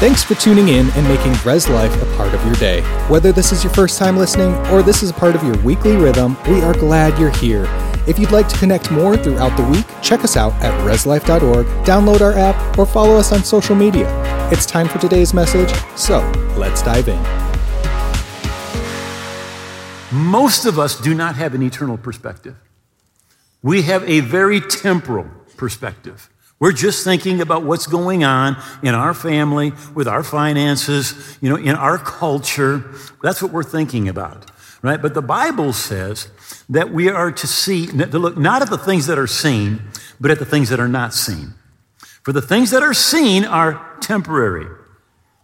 Thanks for tuning in and making Res Life a part of your day. Whether this is your first time listening or this is a part of your weekly rhythm, we are glad you're here. If you'd like to connect more throughout the week, check us out at reslife.org, download our app, or follow us on social media. It's time for today's message, so let's dive in. Most of us do not have an eternal perspective. We have a very temporal perspective. We're just thinking about what's going on in our family, with our finances, you know, in our culture. That's what we're thinking about, right? But the Bible says that we are to see, to look not at the things that are seen, but at the things that are not seen. For the things that are seen are temporary,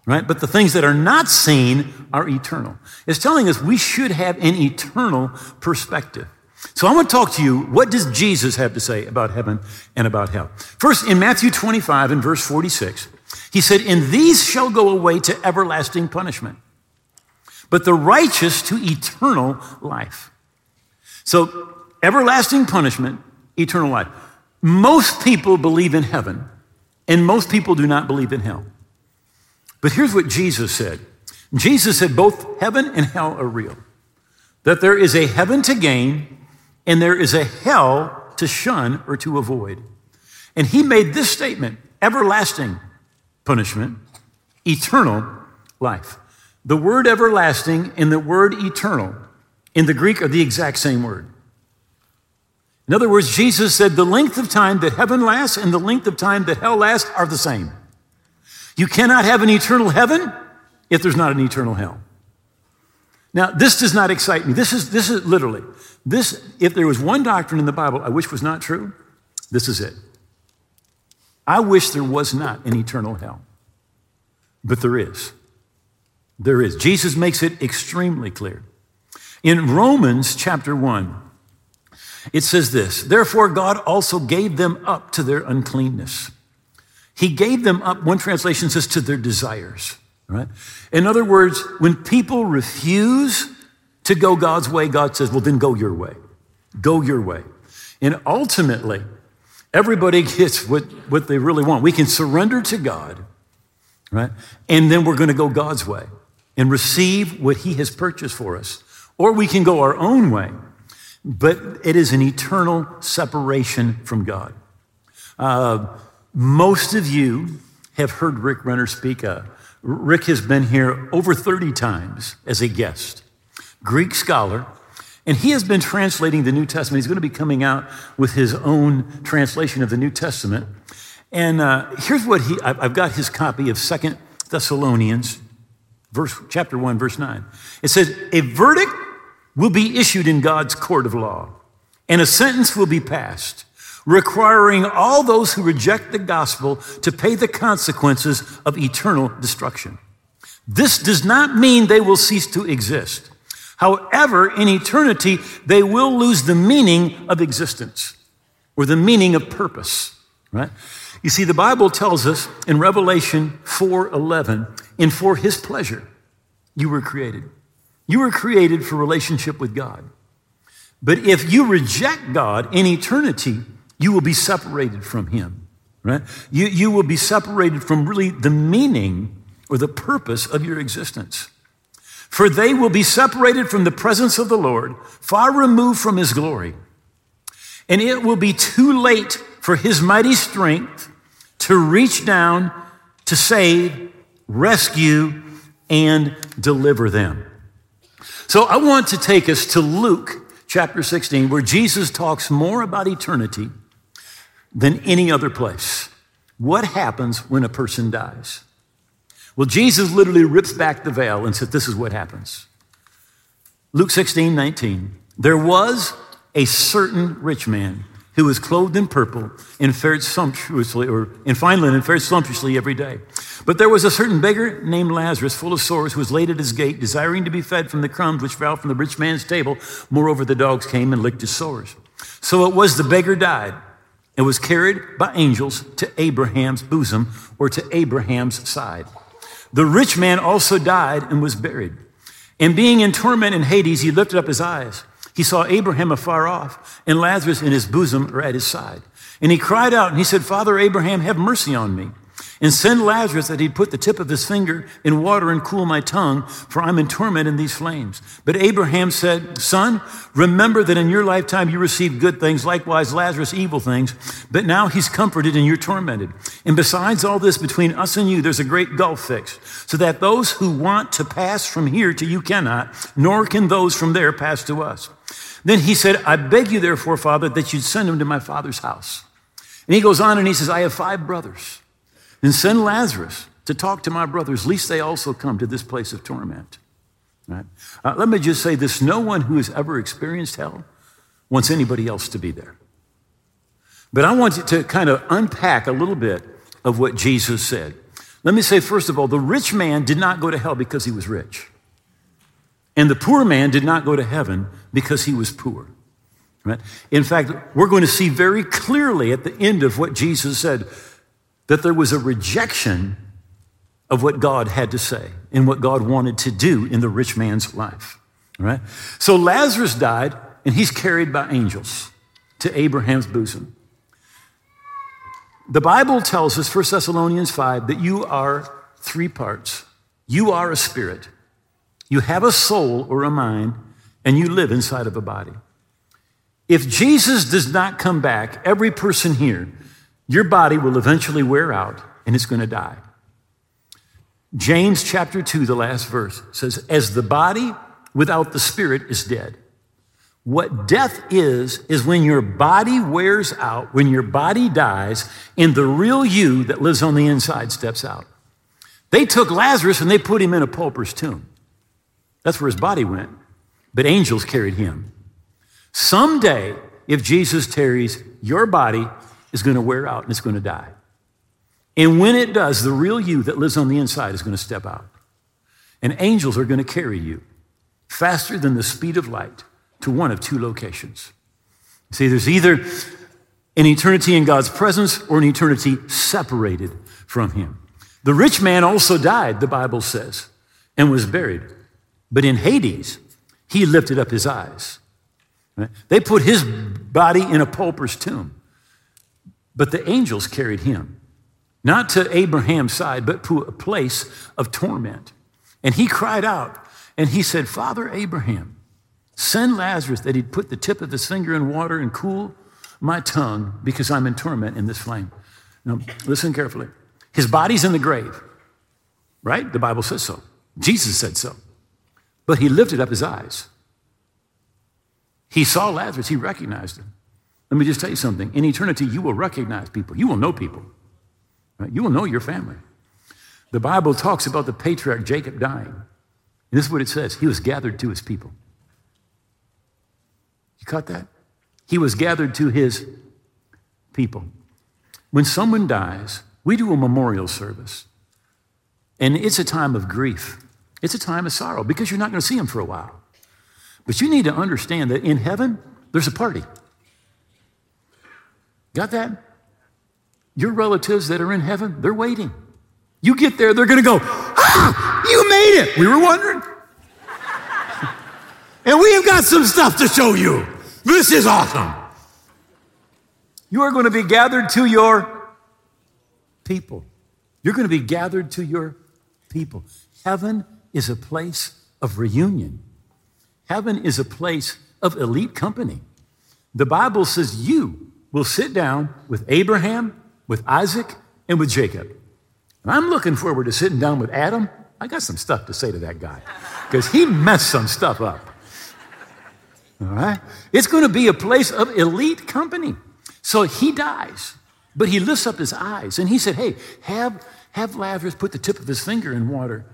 right? But the things that are not seen are eternal. It's telling us we should have an eternal perspective. So I want to talk to you. What does Jesus have to say about heaven and about hell? First, in Matthew 25 and verse 46, he said, And these shall go away to everlasting punishment, but the righteous to eternal life. So, everlasting punishment, eternal life. Most people believe in heaven, and most people do not believe in hell. But here's what Jesus said Jesus said both heaven and hell are real, that there is a heaven to gain and there is a hell to shun or to avoid. And he made this statement everlasting punishment, eternal life. The word everlasting and the word eternal in the Greek are the exact same word. In other words, Jesus said the length of time that heaven lasts and the length of time that hell lasts are the same. You cannot have an eternal heaven if there's not an eternal hell. Now, this does not excite me. This is, this is literally, this, if there was one doctrine in the Bible I wish was not true, this is it. I wish there was not an eternal hell, but there is. There is. Jesus makes it extremely clear. In Romans chapter 1, it says this Therefore, God also gave them up to their uncleanness. He gave them up, one translation says, to their desires. Right? In other words, when people refuse to go God's way, God says, well, then go your way. Go your way. And ultimately, everybody gets what, what they really want. We can surrender to God, right? And then we're going to go God's way and receive what He has purchased for us. Or we can go our own way, but it is an eternal separation from God. Uh, most of you have heard Rick Renner speak. Uh, Rick has been here over 30 times as a guest, Greek scholar, and he has been translating the New Testament. He's going to be coming out with his own translation of the New Testament. And uh, here's what he, I've got his copy of Second Thessalonians, verse, chapter 1, verse 9. It says, A verdict will be issued in God's court of law, and a sentence will be passed requiring all those who reject the gospel to pay the consequences of eternal destruction. This does not mean they will cease to exist. However, in eternity, they will lose the meaning of existence or the meaning of purpose, right? You see, the Bible tells us in Revelation 4:11, "In for his pleasure you were created. You were created for relationship with God. But if you reject God in eternity, you will be separated from him, right? You, you will be separated from really the meaning or the purpose of your existence. For they will be separated from the presence of the Lord, far removed from his glory. And it will be too late for his mighty strength to reach down to save, rescue, and deliver them. So I want to take us to Luke chapter 16, where Jesus talks more about eternity than any other place. What happens when a person dies? Well, Jesus literally rips back the veil and said, This is what happens. Luke 16, 19. There was a certain rich man who was clothed in purple and fared sumptuously, or in fine linen, and fared sumptuously every day. But there was a certain beggar named Lazarus, full of sores, who was laid at his gate, desiring to be fed from the crumbs which fell from the rich man's table. Moreover, the dogs came and licked his sores. So it was the beggar died and was carried by angels to Abraham's bosom or to Abraham's side. The rich man also died and was buried. And being in torment in Hades, he lifted up his eyes. He saw Abraham afar off and Lazarus in his bosom or at his side. And he cried out and he said, Father Abraham, have mercy on me And send Lazarus that he'd put the tip of his finger in water and cool my tongue, for I'm in torment in these flames. But Abraham said, Son, remember that in your lifetime you received good things, likewise Lazarus evil things, but now he's comforted and you're tormented. And besides all this, between us and you, there's a great gulf fixed, so that those who want to pass from here to you cannot, nor can those from there pass to us. Then he said, I beg you, therefore, Father, that you'd send him to my father's house. And he goes on and he says, I have five brothers. And send Lazarus to talk to my brothers, lest they also come to this place of torment. Right? Uh, let me just say this no one who has ever experienced hell wants anybody else to be there. But I want you to kind of unpack a little bit of what Jesus said. Let me say, first of all, the rich man did not go to hell because he was rich. And the poor man did not go to heaven because he was poor. Right? In fact, we're going to see very clearly at the end of what Jesus said that there was a rejection of what God had to say and what God wanted to do in the rich man's life. Right? So Lazarus died, and he's carried by angels to Abraham's bosom. The Bible tells us, 1 Thessalonians 5, that you are three parts. You are a spirit, you have a soul or a mind, and you live inside of a body. If Jesus does not come back, every person here, your body will eventually wear out and it's going to die. James chapter 2, the last verse says, As the body without the spirit is dead. What death is, is when your body wears out, when your body dies, and the real you that lives on the inside steps out. They took Lazarus and they put him in a pauper's tomb. That's where his body went. But angels carried him. Someday, if Jesus tarries, your body is going to wear out and it's going to die. And when it does, the real you that lives on the inside is going to step out. And angels are going to carry you faster than the speed of light to one of two locations. See, there's either an eternity in God's presence or an eternity separated from Him. The rich man also died, the Bible says, and was buried. But in Hades, he lifted up his eyes. They put his body in a pauper's tomb. But the angels carried him, not to Abraham's side, but to a place of torment. And he cried out and he said, Father Abraham, send Lazarus that he'd put the tip of his finger in water and cool my tongue because I'm in torment in this flame. Now, listen carefully. His body's in the grave, right? The Bible says so. Jesus said so. But he lifted up his eyes. He saw Lazarus, he recognized him. Let me just tell you something. In eternity, you will recognize people, you will know people, right? you will know your family. The Bible talks about the patriarch Jacob dying. And this is what it says He was gathered to his people. You caught that? He was gathered to his people. When someone dies, we do a memorial service. And it's a time of grief. It's a time of sorrow because you're not going to see him for a while. But you need to understand that in heaven, there's a party. Got that? Your relatives that are in heaven, they're waiting. You get there, they're going to go, ah, you made it. We were wondering. and we have got some stuff to show you. This is awesome. You are going to be gathered to your people. You're going to be gathered to your people. Heaven is a place of reunion. Heaven is a place of elite company. The Bible says you will sit down with Abraham, with Isaac, and with Jacob. And I'm looking forward to sitting down with Adam. I got some stuff to say to that guy because he messed some stuff up. All right? It's going to be a place of elite company. So he dies, but he lifts up his eyes and he said, Hey, have, have Lazarus put the tip of his finger in water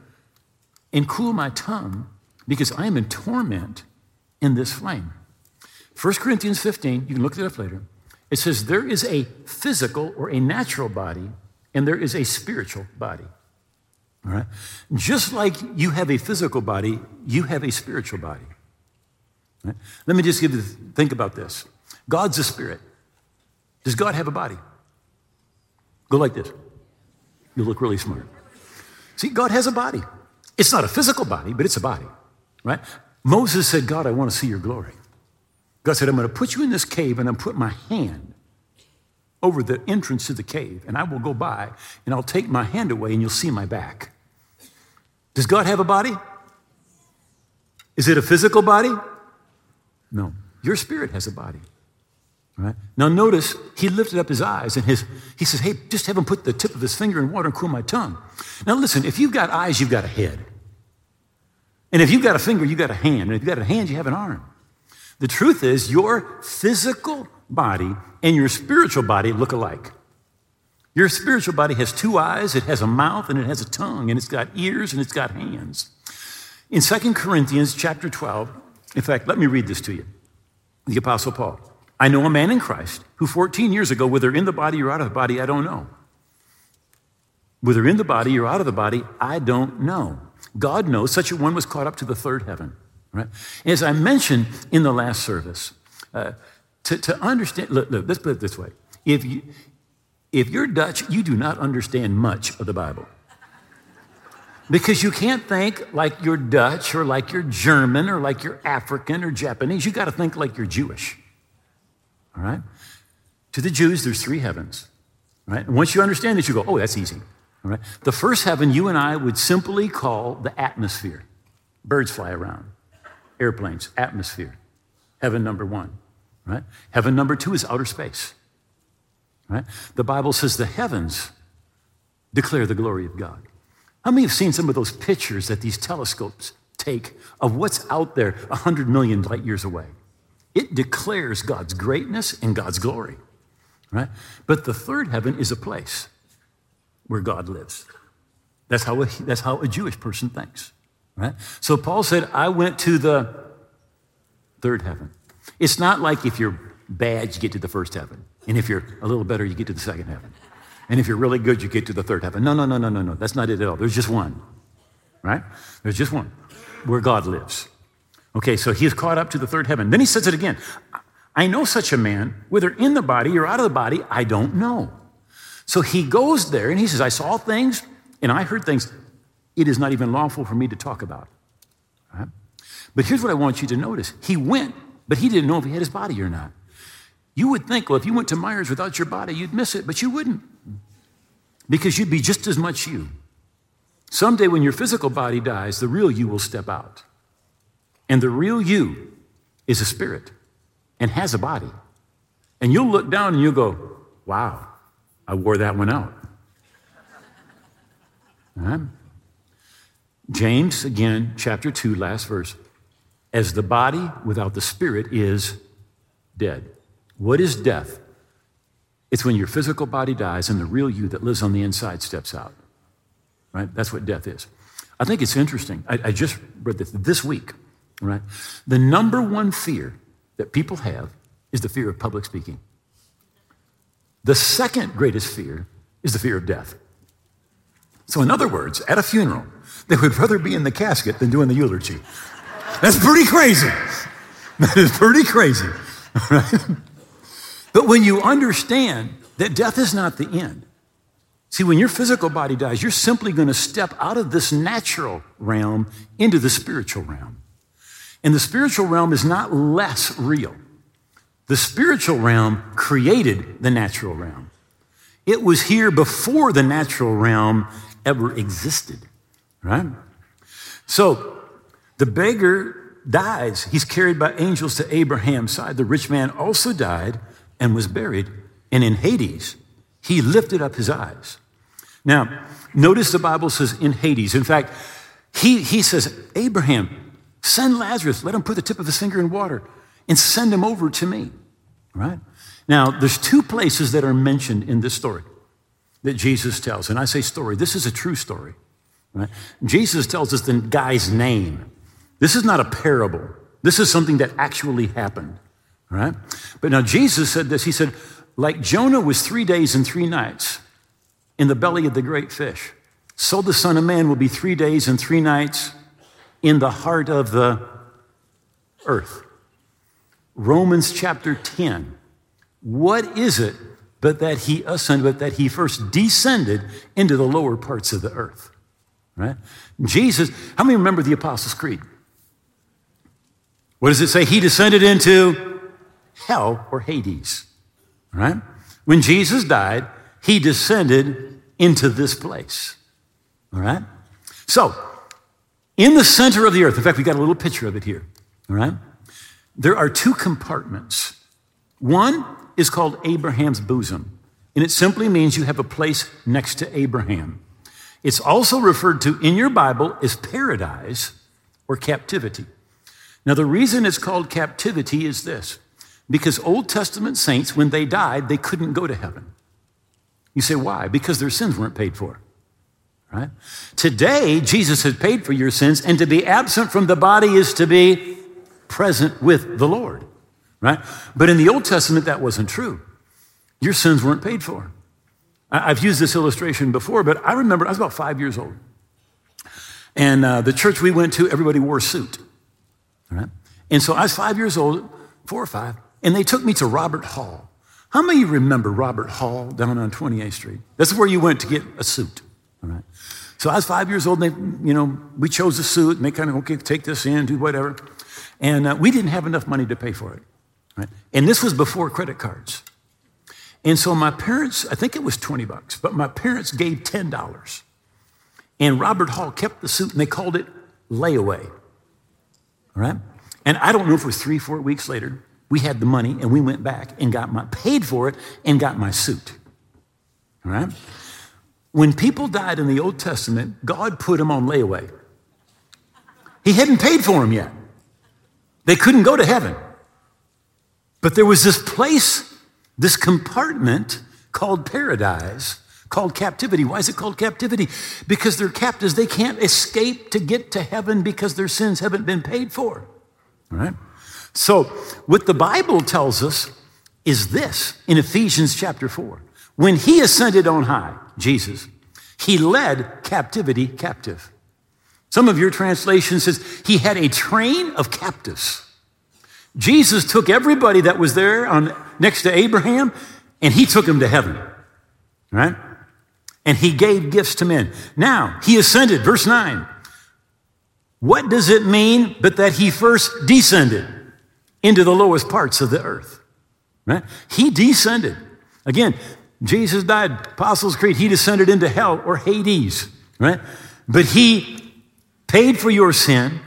and cool my tongue because I am in torment in this flame. 1 Corinthians 15, you can look it up later. It says there is a physical or a natural body, and there is a spiritual body. All right? Just like you have a physical body, you have a spiritual body. Right? Let me just give you, think about this. God's a spirit. Does God have a body? Go like this. You look really smart. See, God has a body. It's not a physical body, but it's a body, right? Moses said, God, I want to see your glory. God said, I'm going to put you in this cave and I'm put my hand over the entrance to the cave, and I will go by, and I'll take my hand away, and you'll see my back. Does God have a body? Is it a physical body? No. Your spirit has a body. Right? Now notice he lifted up his eyes and his he says, Hey, just have him put the tip of his finger in water and cool my tongue. Now listen, if you've got eyes, you've got a head. And if you've got a finger, you've got a hand. And if you've got a hand, you have an arm. The truth is, your physical body and your spiritual body look alike. Your spiritual body has two eyes, it has a mouth, and it has a tongue, and it's got ears and it's got hands. In 2 Corinthians chapter 12, in fact, let me read this to you. The Apostle Paul. I know a man in Christ who 14 years ago, whether in the body or out of the body, I don't know. Whether in the body or out of the body, I don't know. God knows such a one was caught up to the third heaven. Right? As I mentioned in the last service, uh, to, to understand, look, look, let's put it this way. If, you, if you're Dutch, you do not understand much of the Bible. Because you can't think like you're Dutch or like you're German or like you're African or Japanese. You got to think like you're Jewish. All right? To the Jews, there's three heavens. Right? And once you understand this, you go, oh, that's easy. All right? The first heaven you and I would simply call the atmosphere. Birds fly around, airplanes, atmosphere. Heaven number one. Right? Heaven number two is outer space. Right? The Bible says the heavens declare the glory of God. How many have seen some of those pictures that these telescopes take of what's out there 100 million light years away? It declares God's greatness and God's glory, right? But the third heaven is a place where God lives. That's how a, that's how a Jewish person thinks, right? So Paul said, I went to the third heaven. It's not like if you're bad, you get to the first heaven. And if you're a little better, you get to the second heaven. And if you're really good, you get to the third heaven. No, no, no, no, no, no. That's not it at all. There's just one, right? There's just one where God lives. Okay, so he's caught up to the third heaven. Then he says it again I know such a man, whether in the body or out of the body, I don't know. So he goes there and he says, I saw things and I heard things it is not even lawful for me to talk about. Right? But here's what I want you to notice He went, but he didn't know if he had his body or not. You would think, well, if you went to Meijer's without your body, you'd miss it, but you wouldn't because you'd be just as much you. Someday, when your physical body dies, the real you will step out. And the real you is a spirit and has a body. And you'll look down and you'll go, wow, I wore that one out. Right? James, again, chapter 2, last verse. As the body without the spirit is dead. What is death? It's when your physical body dies and the real you that lives on the inside steps out. Right? That's what death is. I think it's interesting. I, I just read this this week right? The number one fear that people have is the fear of public speaking. The second greatest fear is the fear of death. So, in other words, at a funeral, they would rather be in the casket than doing the eulogy. That's pretty crazy. That is pretty crazy. Right? But when you understand that death is not the end, see, when your physical body dies, you're simply going to step out of this natural realm into the spiritual realm. And the spiritual realm is not less real. The spiritual realm created the natural realm. It was here before the natural realm ever existed, right? So the beggar dies. He's carried by angels to Abraham's side. The rich man also died and was buried. And in Hades, he lifted up his eyes. Now, notice the Bible says in Hades. In fact, he, he says, Abraham, Send Lazarus, let him put the tip of his finger in water and send him over to me. Right? Now, there's two places that are mentioned in this story that Jesus tells. And I say story, this is a true story. Right? Jesus tells us the guy's name. This is not a parable. This is something that actually happened. Right? But now Jesus said this. He said, like Jonah was three days and three nights in the belly of the great fish, so the Son of Man will be three days and three nights in the heart of the earth. Romans chapter 10. What is it but that he ascended, but that he first descended into the lower parts of the earth? Right? Jesus, how many remember the Apostles' Creed? What does it say? He descended into hell or Hades. Right? When Jesus died, he descended into this place. All right? So, in the center of the earth, in fact, we got a little picture of it here. All right? There are two compartments. One is called Abraham's bosom, and it simply means you have a place next to Abraham. It's also referred to in your Bible as paradise or captivity. Now, the reason it's called captivity is this because Old Testament saints, when they died, they couldn't go to heaven. You say, why? Because their sins weren't paid for. Right? Today, Jesus has paid for your sins, and to be absent from the body is to be present with the Lord. Right? But in the Old Testament, that wasn't true. Your sins weren't paid for. I've used this illustration before, but I remember I was about five years old. And uh, the church we went to, everybody wore a suit. Right? And so I was five years old, four or five, and they took me to Robert Hall. How many of you remember Robert Hall down on 28th Street? That's where you went to get a suit. All right. So I was five years old, and they, you know, we chose a suit, and they kind of, okay, take this in, do whatever. And uh, we didn't have enough money to pay for it. Right? And this was before credit cards. And so my parents, I think it was 20 bucks, but my parents gave $10. And Robert Hall kept the suit and they called it layaway. All right? And I don't know if it was three, four weeks later, we had the money and we went back and got my, paid for it and got my suit. All right? When people died in the Old Testament, God put them on layaway. He hadn't paid for them yet. They couldn't go to heaven. But there was this place, this compartment called paradise, called captivity. Why is it called captivity? Because they're captives. They can't escape to get to heaven because their sins haven't been paid for. All right? So, what the Bible tells us is this in Ephesians chapter 4. When he ascended on high, Jesus, he led captivity captive. Some of your translation says he had a train of captives. Jesus took everybody that was there on, next to Abraham and he took him to heaven, right? And he gave gifts to men. Now, he ascended, verse 9. What does it mean but that he first descended into the lowest parts of the earth? Right? He descended. Again, Jesus died, Apostles' Creed, he descended into hell or Hades, right? But he paid for your sin.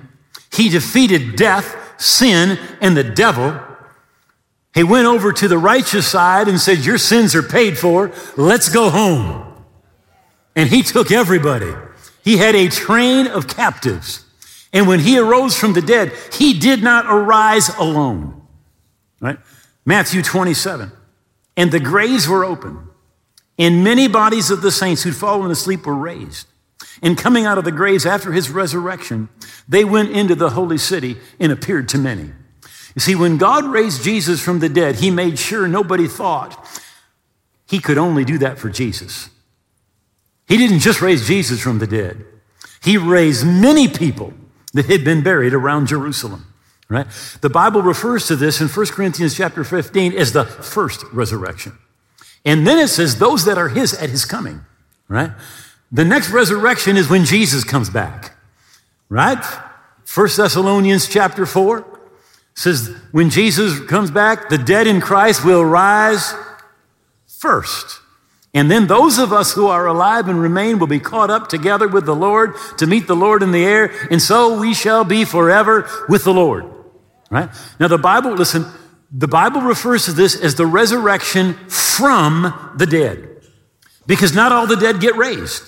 He defeated death sin and the devil. He went over to the righteous side and said, Your sins are paid for. Let's go home. And he took everybody. He had a train of captives. And when he arose from the dead, he did not arise alone. Right? Matthew 27. And the graves were open, and many bodies of the saints who'd fallen asleep were raised. And coming out of the graves after his resurrection, they went into the holy city and appeared to many. You see, when God raised Jesus from the dead, he made sure nobody thought he could only do that for Jesus. He didn't just raise Jesus from the dead, he raised many people that had been buried around Jerusalem. Right? The Bible refers to this in 1 Corinthians chapter 15 as the first resurrection. And then it says those that are his at his coming, right? The next resurrection is when Jesus comes back, right? 1 Thessalonians chapter 4 says, when Jesus comes back, the dead in Christ will rise first. And then those of us who are alive and remain will be caught up together with the Lord to meet the Lord in the air, and so we shall be forever with the Lord. Right? Now, the Bible, listen, the Bible refers to this as the resurrection from the dead, because not all the dead get raised.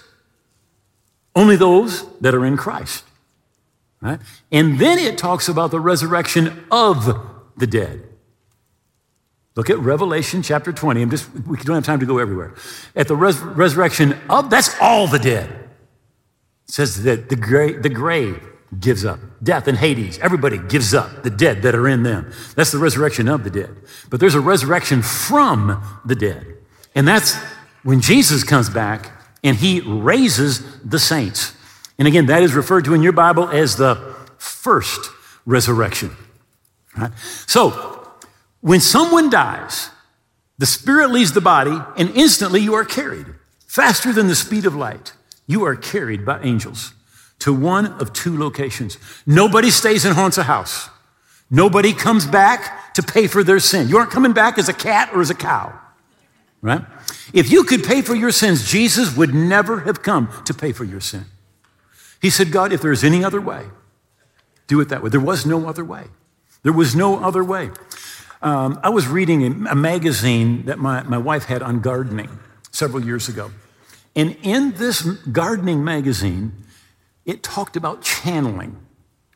Only those that are in Christ. Right? And then it talks about the resurrection of the dead. Look at Revelation chapter 20. I'm just, we don't have time to go everywhere. At the res- resurrection of, that's all the dead. It says that the, gra- the grave gives up. Death and Hades, everybody gives up the dead that are in them. That's the resurrection of the dead. But there's a resurrection from the dead. And that's when Jesus comes back and he raises the saints. And again, that is referred to in your Bible as the first resurrection. Right? So, when someone dies, the spirit leaves the body, and instantly you are carried faster than the speed of light. You are carried by angels to one of two locations. Nobody stays and haunts a house. Nobody comes back to pay for their sin. You aren't coming back as a cat or as a cow. right? If you could pay for your sins, Jesus would never have come to pay for your sin. He said, God, if there's any other way, do it that way. There was no other way. There was no other way. Um, I was reading a, a magazine that my, my wife had on gardening several years ago. And in this gardening magazine, it talked about channeling,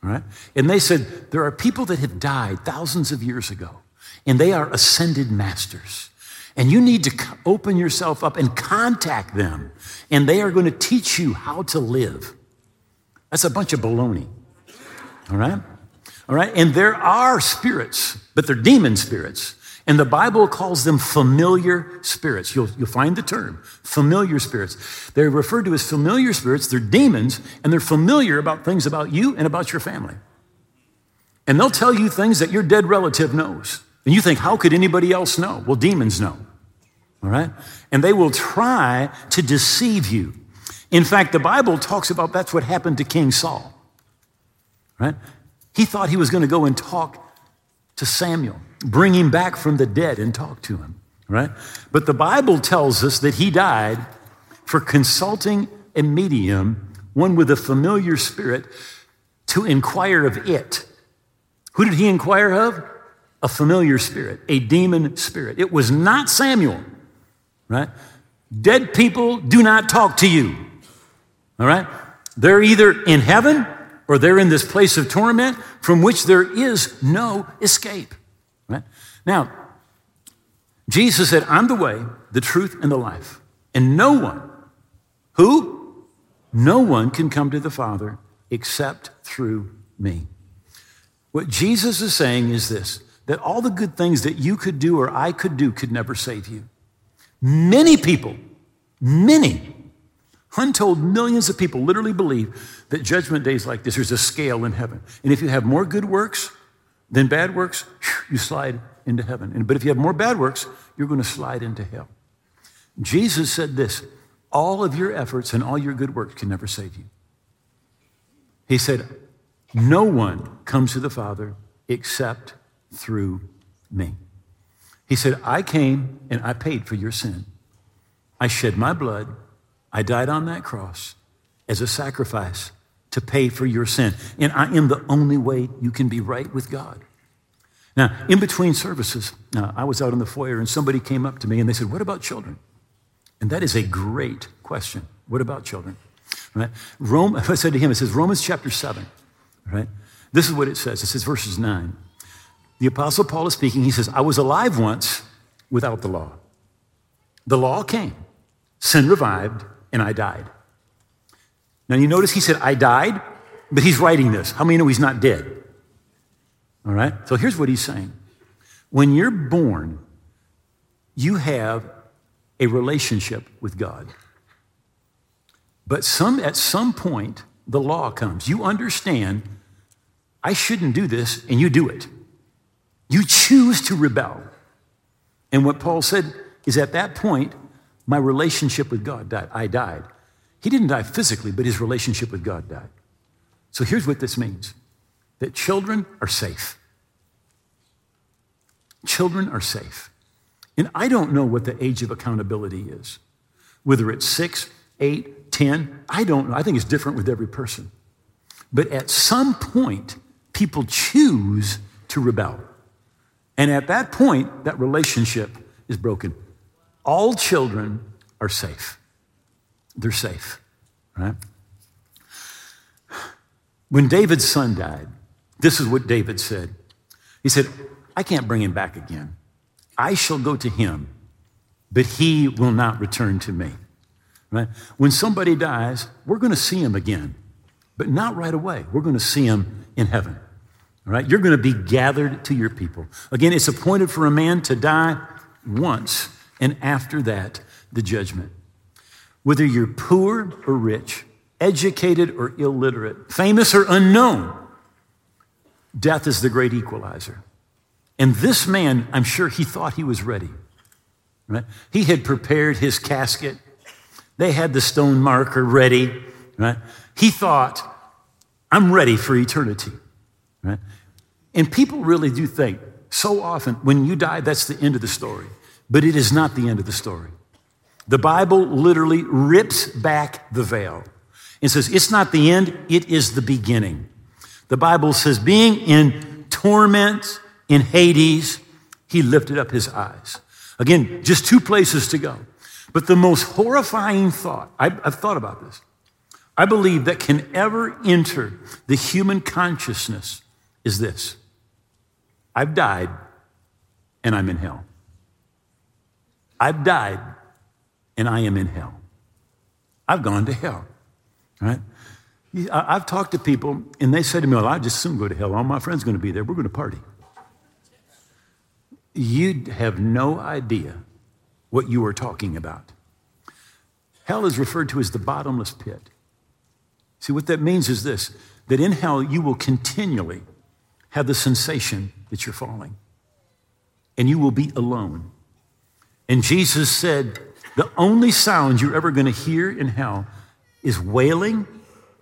right? And they said there are people that have died thousands of years ago, and they are ascended masters. And you need to open yourself up and contact them, and they are going to teach you how to live. That's a bunch of baloney. All right? All right? And there are spirits, but they're demon spirits. And the Bible calls them familiar spirits. You'll, you'll find the term familiar spirits. They're referred to as familiar spirits. They're demons, and they're familiar about things about you and about your family. And they'll tell you things that your dead relative knows. And you think, how could anybody else know? Well, demons know. All right? And they will try to deceive you. In fact, the Bible talks about that's what happened to King Saul. Right? He thought he was going to go and talk to Samuel, bring him back from the dead and talk to him. Right? But the Bible tells us that he died for consulting a medium, one with a familiar spirit, to inquire of it. Who did he inquire of? A familiar spirit, a demon spirit. It was not Samuel, right? Dead people do not talk to you. All right? They're either in heaven or they're in this place of torment from which there is no escape. Right? Now, Jesus said, I'm the way, the truth, and the life. And no one, who? No one can come to the Father except through me. What Jesus is saying is this that all the good things that you could do or I could do could never save you. Many people, many Untold millions of people literally believe that judgment days like this, there's a scale in heaven. And if you have more good works than bad works, you slide into heaven. But if you have more bad works, you're going to slide into hell. Jesus said this all of your efforts and all your good works can never save you. He said, No one comes to the Father except through me. He said, I came and I paid for your sin. I shed my blood I died on that cross as a sacrifice to pay for your sin. And I am the only way you can be right with God. Now, in between services, uh, I was out in the foyer and somebody came up to me and they said, What about children? And that is a great question. What about children? Right? Rome, I said to him, it says Romans chapter 7, right? This is what it says. It says verses 9. The Apostle Paul is speaking. He says, I was alive once without the law. The law came, sin revived, and I died. Now you notice he said, I died, but he's writing this. How many know he's not dead? All right? So here's what he's saying. When you're born, you have a relationship with God. But some, at some point, the law comes. You understand, I shouldn't do this, and you do it. You choose to rebel. And what Paul said is at that point, my relationship with God died. I died. He didn't die physically, but his relationship with God died. So here's what this means that children are safe. Children are safe. And I don't know what the age of accountability is. Whether it's six, eight, ten, I don't know. I think it's different with every person. But at some point, people choose to rebel. And at that point, that relationship is broken all children are safe. They're safe, right? When David's son died, this is what David said. He said, I can't bring him back again. I shall go to him, but he will not return to me. Right? When somebody dies, we're going to see him again, but not right away. We're going to see him in heaven. All right? You're going to be gathered to your people. Again, it's appointed for a man to die once and after that, the judgment. Whether you're poor or rich, educated or illiterate, famous or unknown, death is the great equalizer. And this man, I'm sure he thought he was ready. Right? He had prepared his casket. They had the stone marker ready. Right? He thought, I'm ready for eternity. Right? And people really do think so often when you die, that's the end of the story. But it is not the end of the story. The Bible literally rips back the veil and says, It's not the end, it is the beginning. The Bible says, being in torment in Hades, he lifted up his eyes. Again, just two places to go. But the most horrifying thought, I've, thought about this, I believe that can ever enter the human consciousness is this I've died and I'm in hell. I've died and I am in hell. I've gone to hell, right? I've talked to people and they say to me, well, I just soon go to hell. All my friends are going to be there. We're going to party. You have no idea what you are talking about. Hell is referred to as the bottomless pit. See, what that means is this that in hell, you will continually have the sensation that you're falling, and you will be alone. And Jesus said, the only sound you're ever going to hear in hell is wailing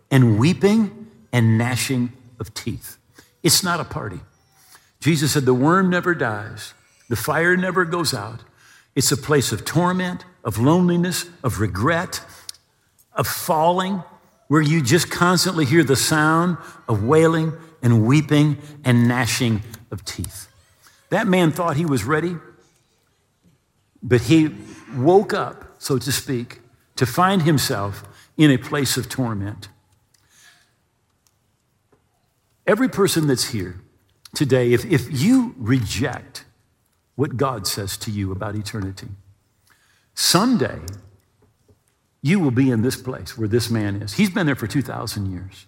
and weeping and gnashing of teeth. It's not a party. Jesus said, the worm never dies, the fire never goes out. It's a place of torment, of loneliness, of regret, of falling, where you just constantly hear the sound of wailing and weeping and gnashing of teeth. That man thought he was ready, but he woke up, so to speak, to find himself in a place of torment. Every person that's here today, if, if you reject what God says to you about eternity, someday you will be in this place where this man is. He's been there for 2,000 years.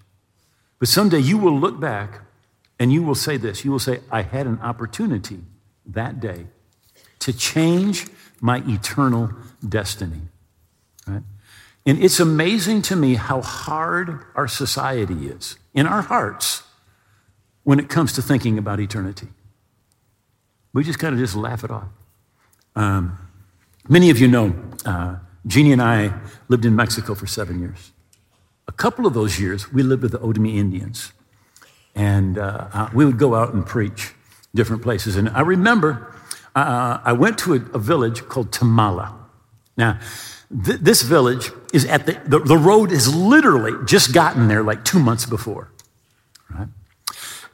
But someday you will look back and you will say this you will say, I had an opportunity that day to change my eternal destiny. Right? And it's amazing to me how hard our society is in our hearts when it comes to thinking about eternity. We just kind of just laugh it off. Um, many of you know uh, Jeannie and I lived in Mexico for seven years. A couple of those years, we lived with the Otomi Indians. And uh, uh, we would go out and preach different places. And I remember uh, I went to a, a, village called Tamala. Now, th- this village is at the, the, the, road has literally just gotten there like two months before. Right?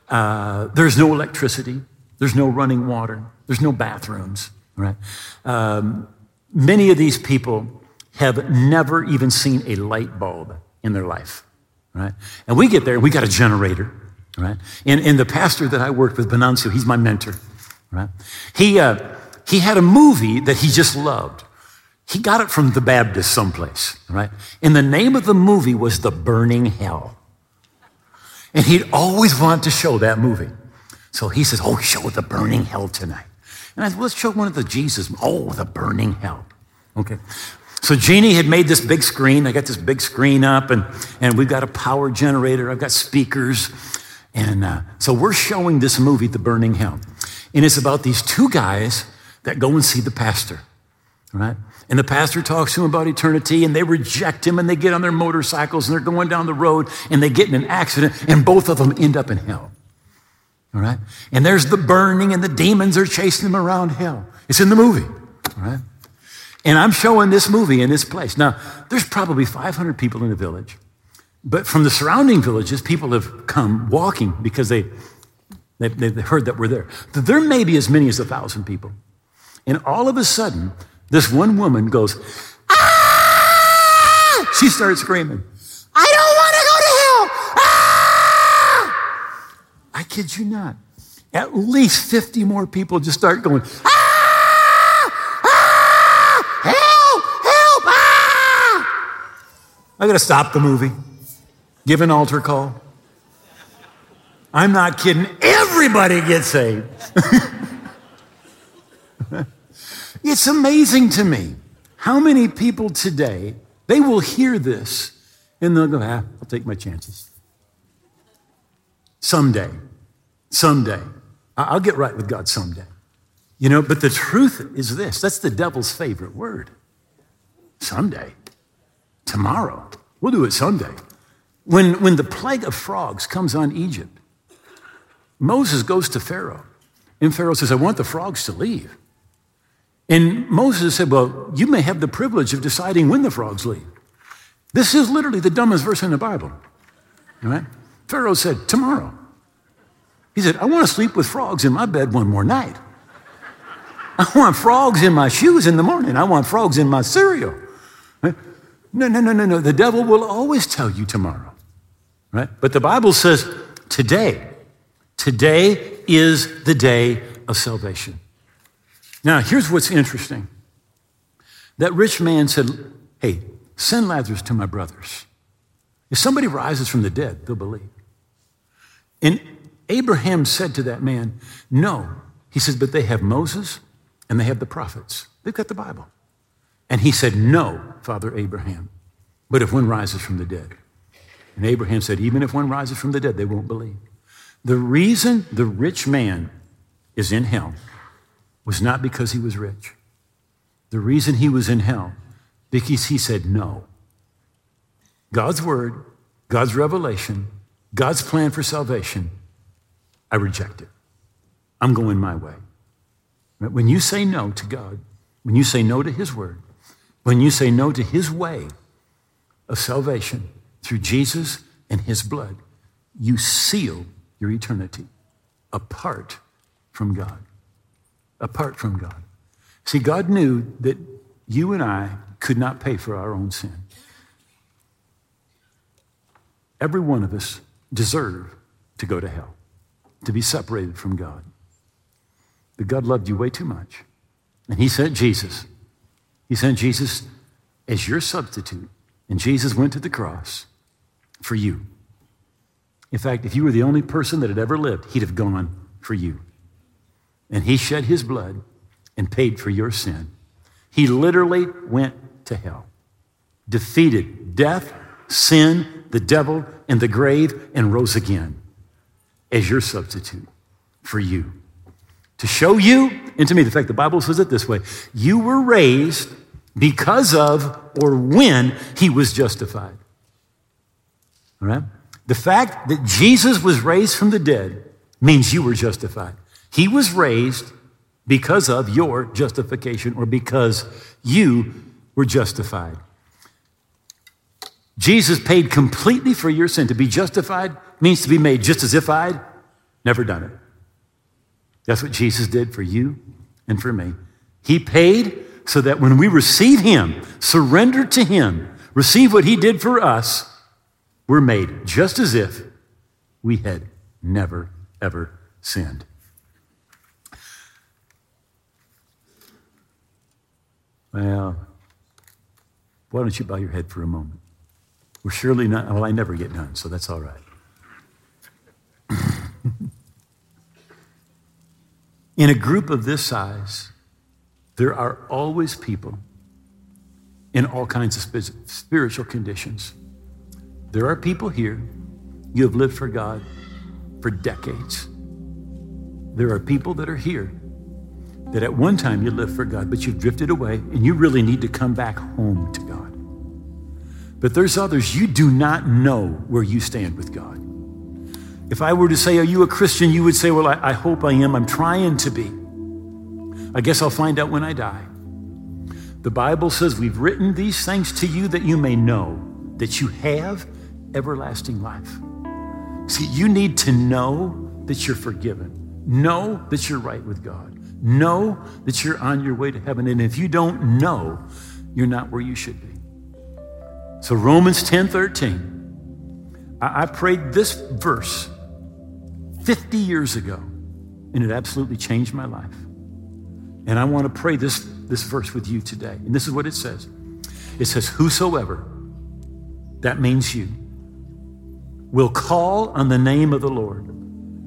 Uh, there's no electricity, there's no running water, there's no bathrooms. Right? Um, many of these people have never even seen a light bulb in their life. Right? And we get there, and we got a generator right? And, and the pastor that I worked with, Venancio, he's my mentor, right? He, uh, he had a movie that he just loved. He got it from the Baptist someplace, right? And the name of the movie was The Burning Hell. And he'd always want to show that movie. So he says, Oh, show the burning hell tonight. And I said, Let's show one of the Jesus. Oh, the burning hell. Okay. So Jeannie had made this big screen. I got this big screen up, and, and we've got a power generator. I've got speakers. And uh, so we're showing this movie, The Burning Hell. And it's about these two guys that go and see the pastor, right? And the pastor talks to him about eternity, and they reject him, and they get on their motorcycles, and they're going down the road, and they get in an accident, and both of them end up in hell. All right? And there's the burning, and the demons are chasing them around hell. It's in the movie, all right? And I'm showing this movie in this place. Now, there's probably 500 people in the village. But from the surrounding villages, people have come walking because they, they, they heard that we're there. There may be as many as a thousand people. And all of a sudden, this one woman goes, ah! She started screaming, I don't want to go to hell! Ah! I kid you not. At least 50 more people just start going, ah! Ah! Help! Help! Ah! I got to stop the movie. Give an altar call. I'm not kidding. Everybody gets saved. it's amazing to me how many people today, they will hear this and they'll go, ah, I'll take my chances. Someday, someday, I'll get right with God someday. You know, but the truth is this that's the devil's favorite word. Someday, tomorrow. We'll do it someday. When, when the plague of frogs comes on Egypt, Moses goes to Pharaoh. And Pharaoh says, I want the frogs to leave. And Moses said, Well, you may have the privilege of deciding when the frogs leave. This is literally the dumbest verse in the Bible. Right? Pharaoh said, Tomorrow. He said, I want to sleep with frogs in my bed one more night. I want frogs in my shoes in the morning. I want frogs in my cereal. No, no, no, no, no. The devil will always tell you tomorrow. Right? But the Bible says today. Today is the day of salvation. Now, here's what's interesting. That rich man said, Hey, send Lazarus to my brothers. If somebody rises from the dead, they'll believe. And Abraham said to that man, No. He says, But they have Moses and they have the prophets. They've got the Bible. And he said, No, Father Abraham, but if one rises from the dead. And Abraham said, Even if one rises from the dead, they won't believe. The reason the rich man is in hell was not because he was rich. The reason he was in hell, because he said no. God's word, God's revelation, God's plan for salvation, I reject it. I'm going my way. When you say no to God, when you say no to His word, when you say no to His way of salvation through Jesus and His blood, you seal your eternity apart from God. Apart from God. See, God knew that you and I could not pay for our own sin. Every one of us deserve to go to hell, to be separated from God. But God loved you way too much. And He sent Jesus. He sent Jesus as your substitute. And Jesus went to the cross for you. In fact, if you were the only person that had ever lived, He'd have gone for you. And He shed His blood and paid for your sin. He literally went to hell, defeated death, sin, the devil, and the grave, and rose again as your substitute for you to show you and to me. the fact, the Bible says it this way you were raised because of or when he was justified. All right? The fact that Jesus was raised from the dead means you were justified. He was raised because of your justification or because you were justified. Jesus paid completely for your sin. To be justified means to be made just as if I'd never done it. That's what Jesus did for you and for me. He paid so that when we receive Him, surrender to Him, receive what He did for us, we're made just as if we had never, ever sinned. Well, why don't you bow your head for a moment? We're surely not, well, I never get done, so that's all right. In a group of this size, there are always people in all kinds of spiritual conditions. There are people here, you have lived for God for decades. There are people that are here that at one time you lived for God, but you've drifted away and you really need to come back home to God. But there's others, you do not know where you stand with God. If I were to say, Are you a Christian? you would say, Well, I, I hope I am. I'm trying to be. I guess I'll find out when I die. The Bible says, We've written these things to you that you may know that you have everlasting life. See, you need to know that you're forgiven, know that you're right with God, know that you're on your way to heaven. And if you don't know, you're not where you should be. So, Romans 10 13, I, I prayed this verse 50 years ago, and it absolutely changed my life. And I want to pray this, this verse with you today. And this is what it says it says, Whosoever, that means you, will call on the name of the Lord.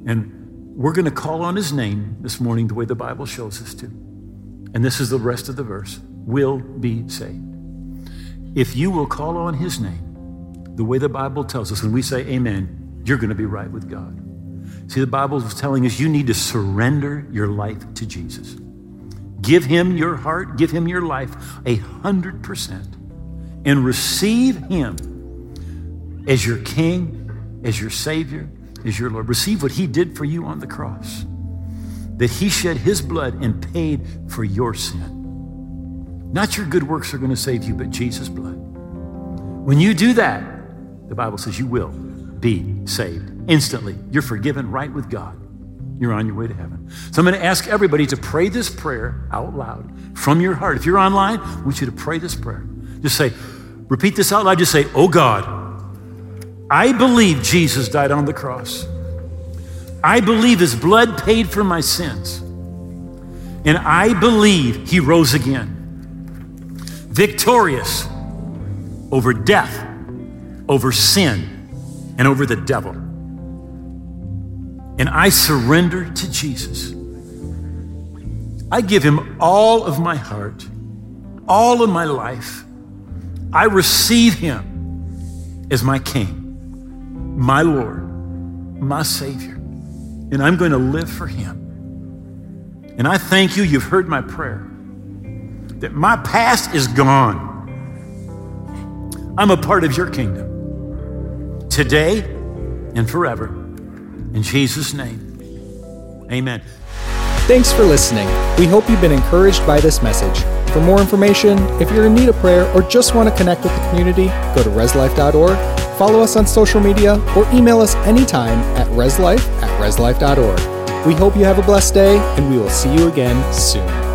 And we're going to call on his name this morning the way the Bible shows us to. And this is the rest of the verse will be saved. If you will call on his name the way the Bible tells us, when we say amen, you're going to be right with God. See, the Bible is telling us you need to surrender your life to Jesus. Give him your heart, give him your life a hundred percent, and receive him as your king, as your savior, as your Lord. Receive what he did for you on the cross. That he shed his blood and paid for your sin. Not your good works are going to save you, but Jesus' blood. When you do that, the Bible says you will be saved instantly. You're forgiven right with God. You're on your way to heaven. So I'm going to ask everybody to pray this prayer out loud from your heart. If you're online, I want you to pray this prayer. Just say, repeat this out loud. Just say, Oh God, I believe Jesus died on the cross. I believe his blood paid for my sins. And I believe he rose again victorious over death, over sin, and over the devil. And I surrender to Jesus. I give him all of my heart, all of my life. I receive him as my King, my Lord, my Savior. And I'm going to live for him. And I thank you, you've heard my prayer that my past is gone. I'm a part of your kingdom today and forever. In Jesus' name, amen. Thanks for listening. We hope you've been encouraged by this message. For more information, if you're in need of prayer or just want to connect with the community, go to reslife.org, follow us on social media, or email us anytime at reslife at reslife.org. We hope you have a blessed day, and we will see you again soon.